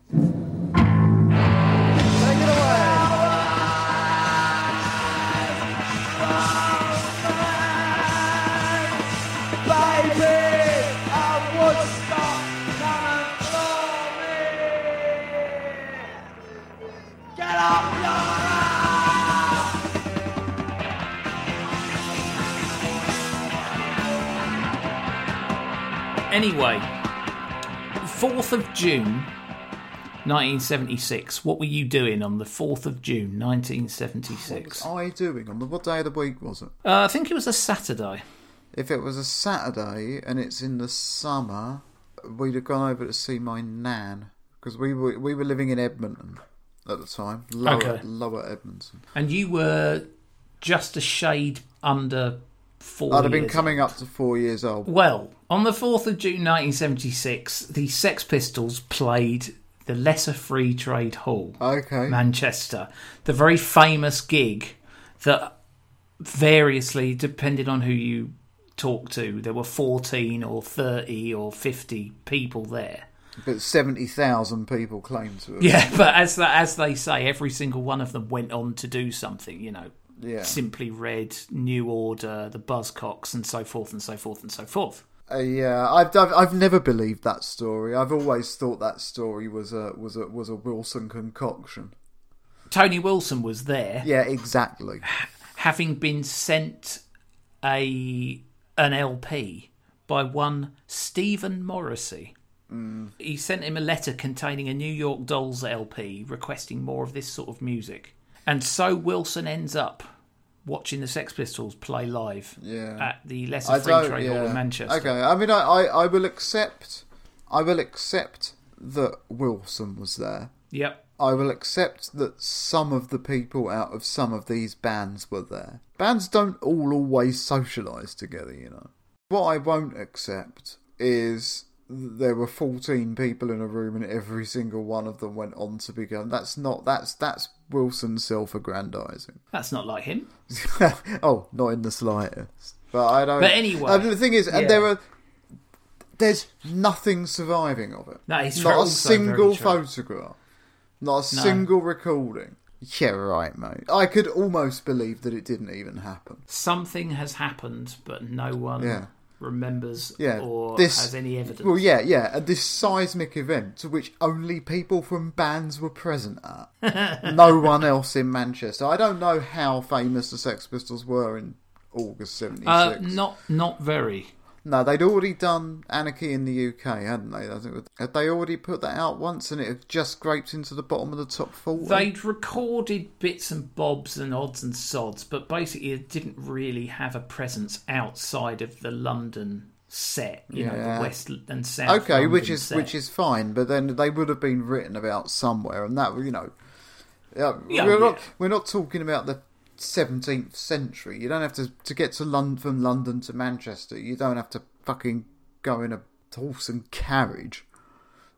Anyway, 4th of June 1976. What were you doing on the 4th of June 1976? What was I doing on the what day of the week was it? Uh, I think it was a Saturday. If it was a Saturday and it's in the summer, we'd have gone over to see my nan because we were we were living in Edmonton at the time, lower Okay. lower Edmonton. And you were just a shade under four I'd have been years coming up to four years old. Well, on the 4th of June 1976, the Sex Pistols played the Lesser Free Trade Hall, Okay. Manchester. The very famous gig that variously, depending on who you talk to, there were 14 or 30 or 50 people there. But seventy thousand people claim to have. Yeah, but as the, as they say, every single one of them went on to do something. You know, Yeah. Simply Red, New Order, the Buzzcocks, and so forth and so forth and so forth. Uh, yeah, I've, I've I've never believed that story. I've always thought that story was a was a was a Wilson concoction. Tony Wilson was there. Yeah, exactly. having been sent a an LP by one Steven Morrissey. Mm. He sent him a letter containing a New York Dolls LP requesting more of this sort of music. And so Wilson ends up watching the Sex Pistols play live Yeah. at the Lesser I Free Trade Hall yeah. in Manchester. Okay, I mean, I, I, I will accept, I will accept that Wilson was there. Yep. I will accept that some of the people out of some of these bands were there. Bands don't all always socialise together, you know. What I won't accept is th- there were 14 people in a room and every single one of them went on to become. That's not, that's, that's Wilson self aggrandising. That's not like him. oh, not in the slightest. But I don't. But anyway, Uh, the thing is, and yeah. there are. There's nothing surviving of it. Is not a single photograph, not a No. single recording. Yeah, right, mate. I could almost believe that it didn't even happen. Something has happened, but no one Yeah. Remembers Yeah, or this has any evidence. Well, yeah, yeah, and this seismic event to which only people from bands were present at. no one else in Manchester. I don't know how famous the Sex Pistols were in August '76. Uh, not not very. No, they'd already done Anarchy in the UK, hadn't they? I think had they already put that out once, and it had just scraped into the bottom of the top forty. They'd recorded bits and bobs and odds and sods, but basically it didn't really have a presence outside of the London set. You know, Yeah. the West and South. okay, which is set. which is fine, but then they would have been written about somewhere, and that you know, yeah, Yeah, we're not we're not talking about the seventeenth century. You don't have to to get to London from London to Manchester. You don't have to fucking go in a horse and carriage.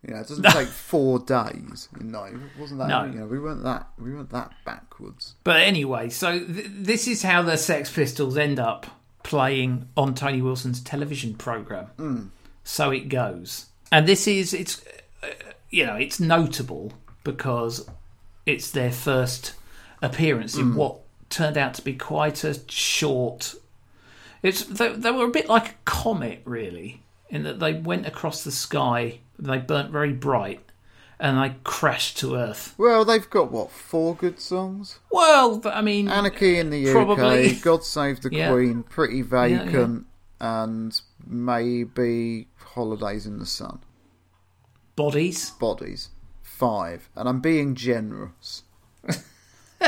You know, it doesn't take four days. No, it wasn't that. No. You know, we weren't that. We weren't that backwards. But anyway, so th- this is how the Sex Pistols end up playing on Tony Wilson's television program. Mm. So it goes, and this is it's uh, you know it's notable because it's their first appearance in Mm. what turned out to be quite a short. It's they, they were a bit like a comet, really, in that they went across the sky. They burnt very bright, and they crashed to earth. Well, they've got what four good songs? Well, I mean, Anarchy in the UK, probably. God Save the Yeah. Queen, Pretty Yeah, yeah. Vacant, and maybe Holidays in the Sun. Bodies. Bodies. Five. And I'm being generous.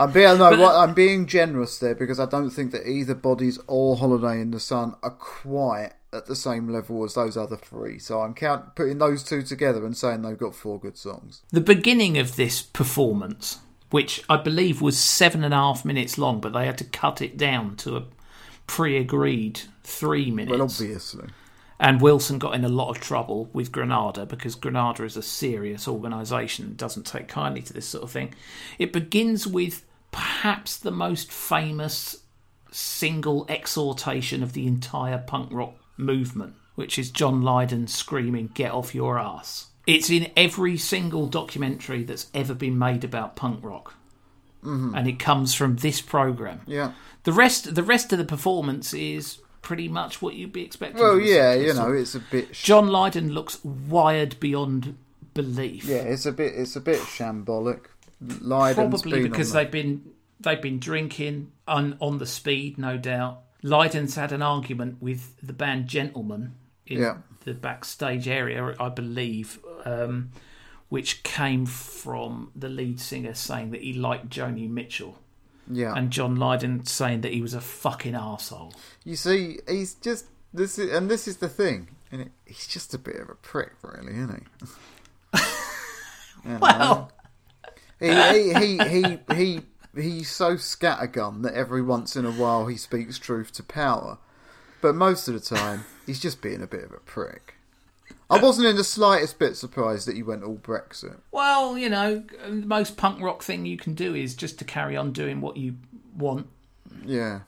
I'm being no, I'm being generous there because I don't think that either Bodies or Holiday in the Sun are quite at the same level as those other three. So I'm count putting those two together and saying they've got four good songs. The beginning of this performance, which I believe was seven and a half minutes long, but they had to cut it down to a pre-agreed three minutes. Well, obviously. And Wilson got in a lot of trouble with Granada because Granada is a serious organisation and doesn't take kindly to this sort of thing. It begins with perhaps the most famous single exhortation of the entire punk rock movement, which is John Lydon screaming, Get off your ass. It's in every single documentary that's ever been made about punk rock. Mhm. And it comes from this programme. Yeah. The rest the rest of the performance is pretty much what you'd be expecting. Well, yeah, you know, it's a bit. Sh- John Lydon looks wired beyond belief. yeah, it's a bit. It's a bit shambolic. Lydon's Probably because they've been they've been drinking on on the speed, no doubt. Lydon's had an argument with the band Gentlemen in Yeah. the backstage area, I believe, um, which came from the lead singer saying that he liked Joni Mitchell. Yeah. And John Lydon saying that he was a fucking arsehole. You see, he's just this is, and this is the thing. And it, he's just a bit of a prick, really, isn't he? Well- he, he, he, he, he, he's so scattergun that every once in a while he speaks truth to power, but most of the time he's just being a bit of a prick. I wasn't in the slightest bit surprised that you went all Brexit. Well, you know, the most punk rock thing you can do is just to carry on doing what you want. Yeah.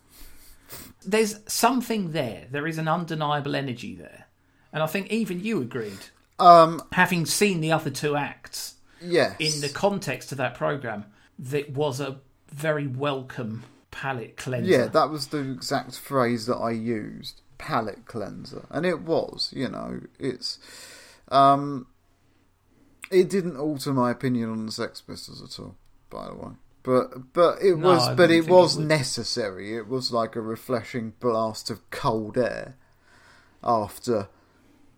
There's something there. There is an undeniable energy there. And I think even you agreed. Um, Having seen the other two acts, Yes. in the context of that program, that was a very welcome palate cleanser. Yeah, that was the exact phrase that I used. Palate cleanser. And it was, you know, it's um it didn't alter my opinion on the Sex Pistols at all, by the way. But but it No, was I but it think it was necessary. It was like a refreshing blast of cold air after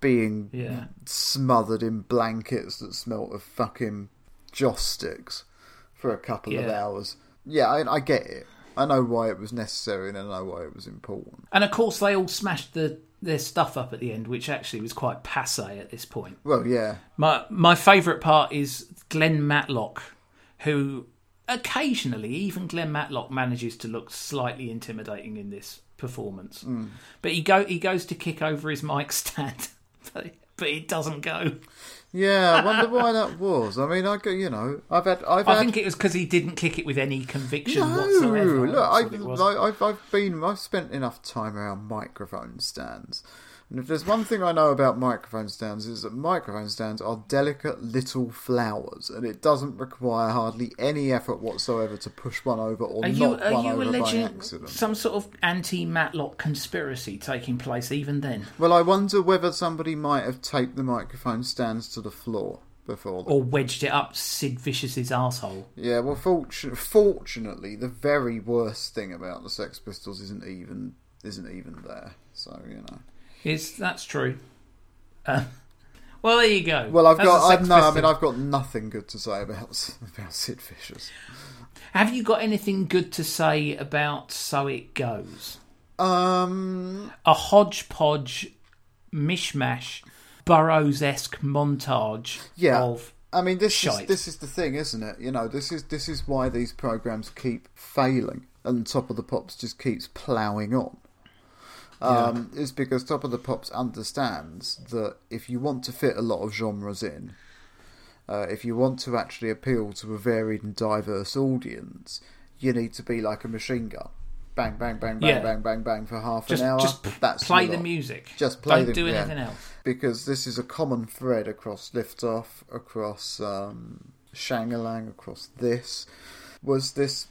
being Yeah. smothered in blankets that smelt of fucking joss sticks for a couple of hours. Yeah, I, I get it. I know why it was necessary and I know why it was important. And of course, they all smashed the, their stuff up at the end, which actually was quite passe at this point. Well, yeah. My my favourite part is Glenn Matlock, who occasionally, even Glenn Matlock manages to look slightly intimidating in this performance. Mm. But he go he goes to kick over his mic stand, but, but it doesn't go. Yeah, I wonder why that was. I mean, I go, you know, I've had, I've I had. think it was because he didn't kick it with any conviction no, whatsoever. look, I, what it was. I, I've, I've been, I've spent enough time around microphone stands, and if there's one thing I know about microphone stands is that microphone stands are delicate little flowers, and it doesn't require hardly any effort whatsoever to push one over or Are you, knock are one you over by accident. some sort of anti Matlock conspiracy taking place even then? Well, I wonder whether somebody might have taped the microphone stands to the floor before. Or wedged it up Sid Vicious's asshole? Yeah, well, fortun- fortunately, the very worst thing about the Sex Pistols isn't even isn't even there. So you know. Is that's true? Uh, well, there you go. Well, I've As got a I Sex no, I mean I've got nothing good to say about about Sid Vicious. Have you got anything good to say about So It Goes? Um, a hodgepodge, mishmash, Burroughs esque montage Yeah, of I mean this shite. is this is the thing, isn't it? You know, this is this is why these programs keep failing, and Top of the Pops just keeps ploughing on. Um, Is because Top of the Pops understands that if you want to fit a lot of genres in, uh, if you want to actually appeal to a varied and diverse audience, you need to be like a machine gun. Bang, bang, bang, bang, Yeah. bang, bang, bang for half Just- an hour. just That's play the music. Just play Don't the, do yeah. anything else. Because this is a common thread across Liftoff, across um, Shang-a-Lang, across this, was this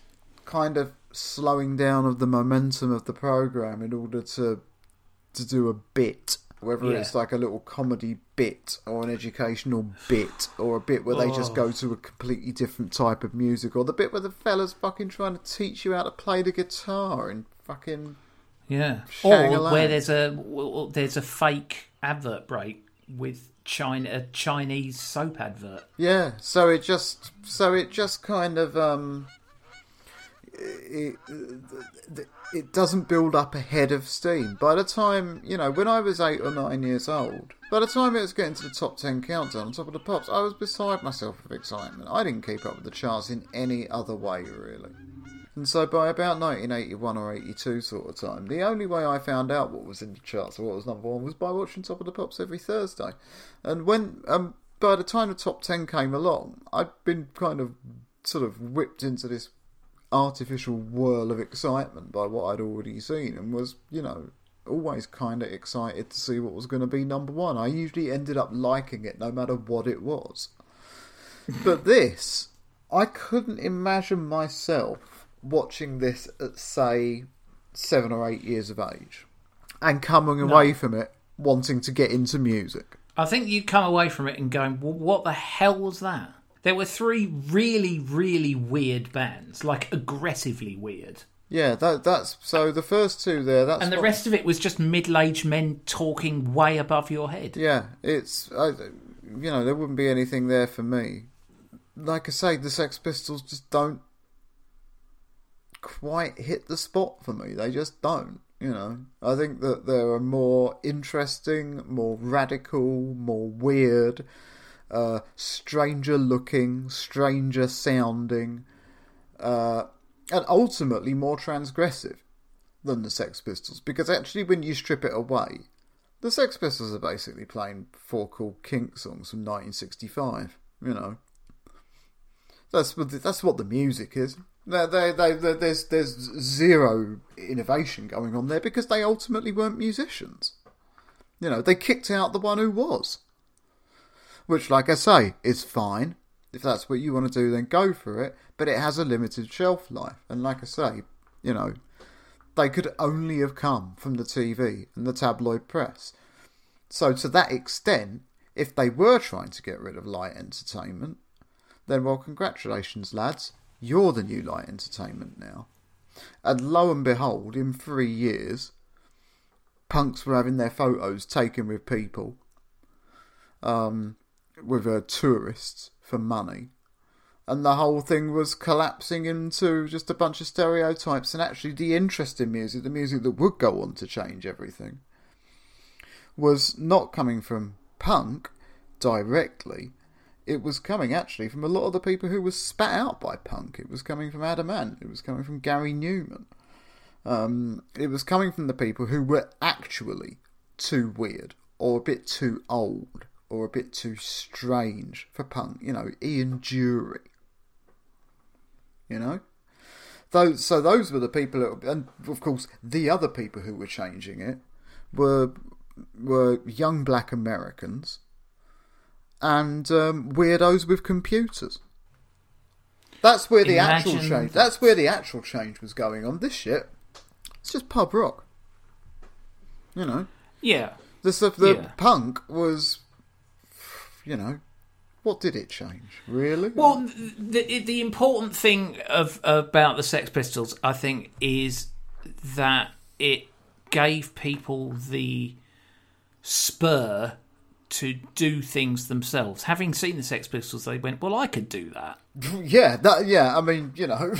kind of slowing down of the momentum of the program in order to to do a bit Whether Yeah. it's like a little comedy bit or an educational bit or a bit where they just Oh. go to a completely different type of music or the bit where the fella's fucking trying to teach you how to play the guitar and fucking Yeah. Shang-a-Lang. Or where there's a there's a fake advert break with China a Chinese soap advert. Yeah, so it just so it just kind of um it, doesn't build up a head of steam. By the time you know, when I was eight or nine years old, by the time it was getting to the top ten countdown on top of the pops, I was beside myself with excitement. I didn't keep up with the charts in any other way, really. And so by about 1981 or 82 sort of time, the only way I found out what was in the charts or what was number one was by watching Top of the Pops every Thursday. And when um, by the time the top 10 came along, I'd been kind of sort of whipped into this artificial whirl of excitement by what I'd already seen and was, you know, always kind of excited to see what was going to be number one. I usually ended up liking it no matter what it was. But this, I couldn't imagine myself watching this at, say, seven or eight years of age and coming away from it wanting to get into music. I think you come away from it and going, well, "What the hell was that?" There were three really, really weird bands, like aggressively weird, Yeah, that, that's so. The first two there, that's and the what- rest of it was just middle-aged men talking way above your head. Yeah, it's I, you know there wouldn't be anything there for me. Like I say, the Sex Pistols just don't quite hit the spot for me. They just don't. You know, I think that there are more interesting, more radical, more weird, uh, stranger looking, stranger sounding, uh, and ultimately more transgressive than the Sex Pistols. Because actually, when you strip it away, the Sex Pistols are basically playing four cool kink songs from 1965. You know, that's what the, that's what the music is. They, they, they, there's there's zero innovation going on there because they ultimately weren't musicians. You know, they kicked out the one who was, which, like I say, is fine. If that's what you want to do, then go for it. But it has a limited shelf life, and like I say, you know, they could only have come from the TV and the tabloid press. So, to that extent, if they were trying to get rid of light entertainment, then well, congratulations, lads. You're the new light entertainment now. And lo and behold, in three years, punks were having their photos taken with people, um, with uh, tourists for money. And the whole thing was collapsing into just a bunch of stereotypes. And actually, the interesting music, the music that would go on to change everything, was not coming from punk directly. It was coming actually from a lot of the people who were spat out by punk. It was coming from Adam Ant. It was coming from Gary Numan. Um, it was coming from the people who were actually too weird or a bit too old or a bit too strange for punk. You know, Ian Dury. You know? Those, so those were the people, that, and of course, the other people who were changing it were were young black Americans and um, weirdos with computers. That's where the actual Imagine change. That's where the actual change was going on. This shit, it's just pub rock. You know, Yeah. the stuff. The Yeah. punk was, you know, what did it change? Really? Well, the the important thing of about the Sex Pistols, I think, is that it gave people the spur to do things themselves. Having seen the Sex Pistols, they went, "Well, I could do that." Yeah, that yeah. I mean, you know,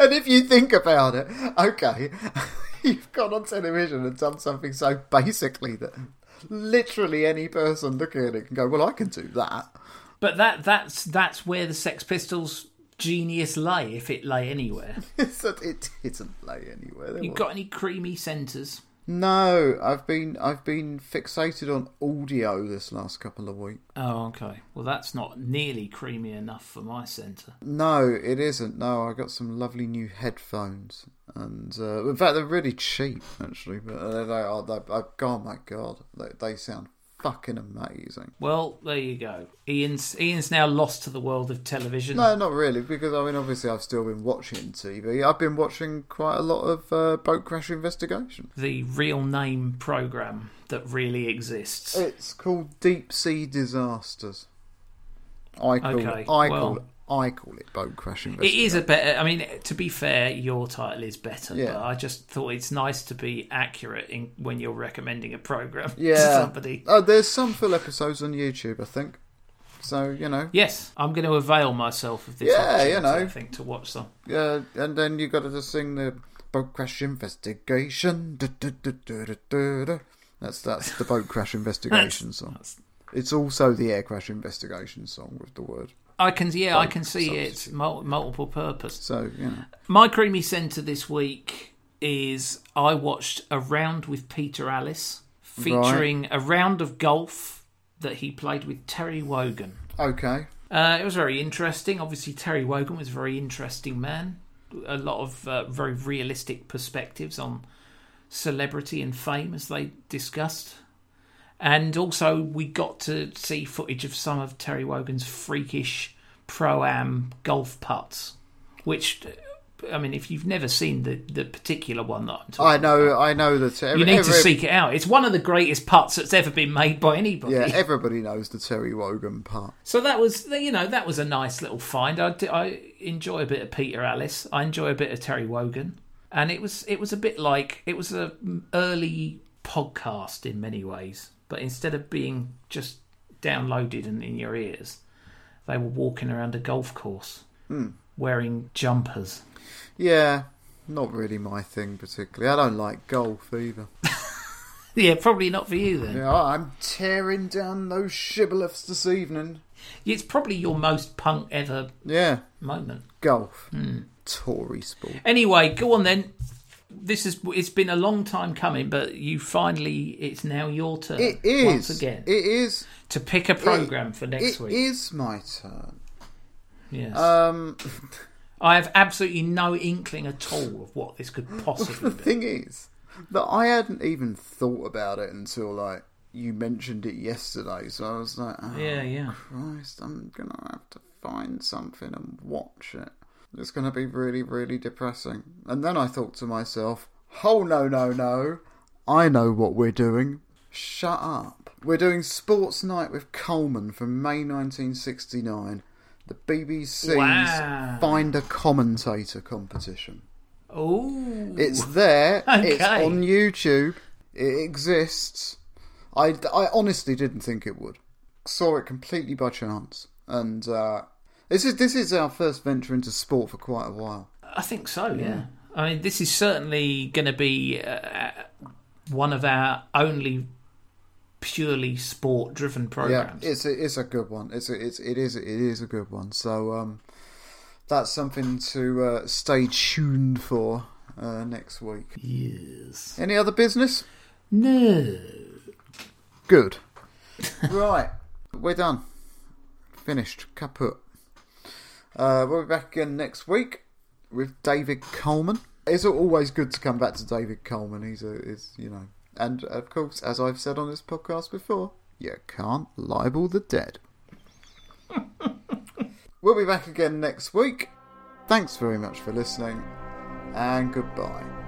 and if you think about it, okay, you've gone on television and done something so basically that literally any person looking at it can go, "Well, I can do that." But that that's that's where the Sex Pistols genius lay, if it lay anywhere. It didn't lay anywhere. You got any creamy centres? No, I've been I've been fixated on audio this last couple of weeks. Oh, okay. Well, that's not nearly creamy enough for my centre. No, it isn't. No, I got some lovely new headphones, and uh, in fact, they're really cheap actually. But they are. They, I, oh my god, they, they sound fucking amazing. Well, there you go. Ian's Ian's now lost to the world of television. No, not really, because I mean, obviously, I've still been watching TV. I've been watching quite a lot of uh, boat crash investigation. The real name program that really exists. It's called Deep Sea Disasters. I call Okay, it. I well- call it. I call it boat crash It investigation. a better. I mean, to be fair, your title is better. Yeah. But I just thought it's nice to be accurate in when you're recommending a program to Yeah. somebody. Oh, there's some full episodes on YouTube, I think. So you know. Yes, I'm going to avail myself of this. Yeah, you know. I think to watch them. Yeah, and then you got to just sing the boat crash investigation. That's that's the boat crash investigation song. It's also the air crash investigation song with the word. I can, yeah, I can see substitute. it's mul- multiple purpose. So. My creamy centre this week is I watched a round with Peter Alliss, featuring a round of golf that he played with Terry Wogan. Okay. Uh, it was very interesting. Obviously, Terry Wogan was a very interesting man. A lot of uh, very realistic perspectives on celebrity and fame, as they discussed. And also, we got to see footage of some of Terry Wogan's freakish pro am golf putts, which, I mean, if you've never seen the, the particular one that I'm talking I know. I know that. you need to seek it out. It's one of the greatest putts that's ever been made by anybody. Yeah, everybody knows the Terry Wogan part. So that was, you know, that was a nice little find. I, I enjoy a bit of Peter Alliss. I enjoy a bit of Terry Wogan, and it was it was a bit like it was a mm, early podcast in many ways, but instead of being just downloaded and in your ears, they were walking around a golf course Hmm. wearing jumpers. Yeah, not really my thing particularly. I don't like golf either. Yeah, probably not for you then. Yeah, I'm tearing down those shibboleths this evening. It's probably your most punk ever Yeah, moment. golf. Hmm. Tory sport. Anyway, go on then. This is it's been a long time coming, but you finally it's now your turn. It is. once again It is. to pick a program It- for next it week. It is my turn. Yes. Um, I have absolutely no inkling at all of what this could possibly be. the be. thing is that I hadn't even thought about it until like you mentioned it yesterday. So I was like, oh, Yeah, yeah. Christ, I'm gonna have to find something and watch it. It's gonna be really, really depressing. And then I thought to myself, oh no, no, no, I know what we're doing. Shut up. We're doing Sports Night with Coleman from May 1969. The BBC's Wow. Find a Commentator competition. Oh, It's there. It's Okay. on YouTube. It exists. I, I honestly didn't think it would. Saw it completely by chance, and uh, this is this is our first venture into sport for quite a while. I think so. Yeah. I mean, this is certainly going to be uh, one of our only purely sport-driven programs. Yeah, it's a, it's a good one. It's a, it's it is it is a good one. So um, that's something to uh, stay tuned for uh, next week. Yes. Any other business? No. Good. right, we're done. Finished. Kaput. Uh, we'll be back again next week with David Coleman. It's always good to come back to David Coleman. He's a, is you know, and of course, as I've said on this podcast before, you can't libel the dead. we'll be back again next week. Thanks very much for listening, and goodbye.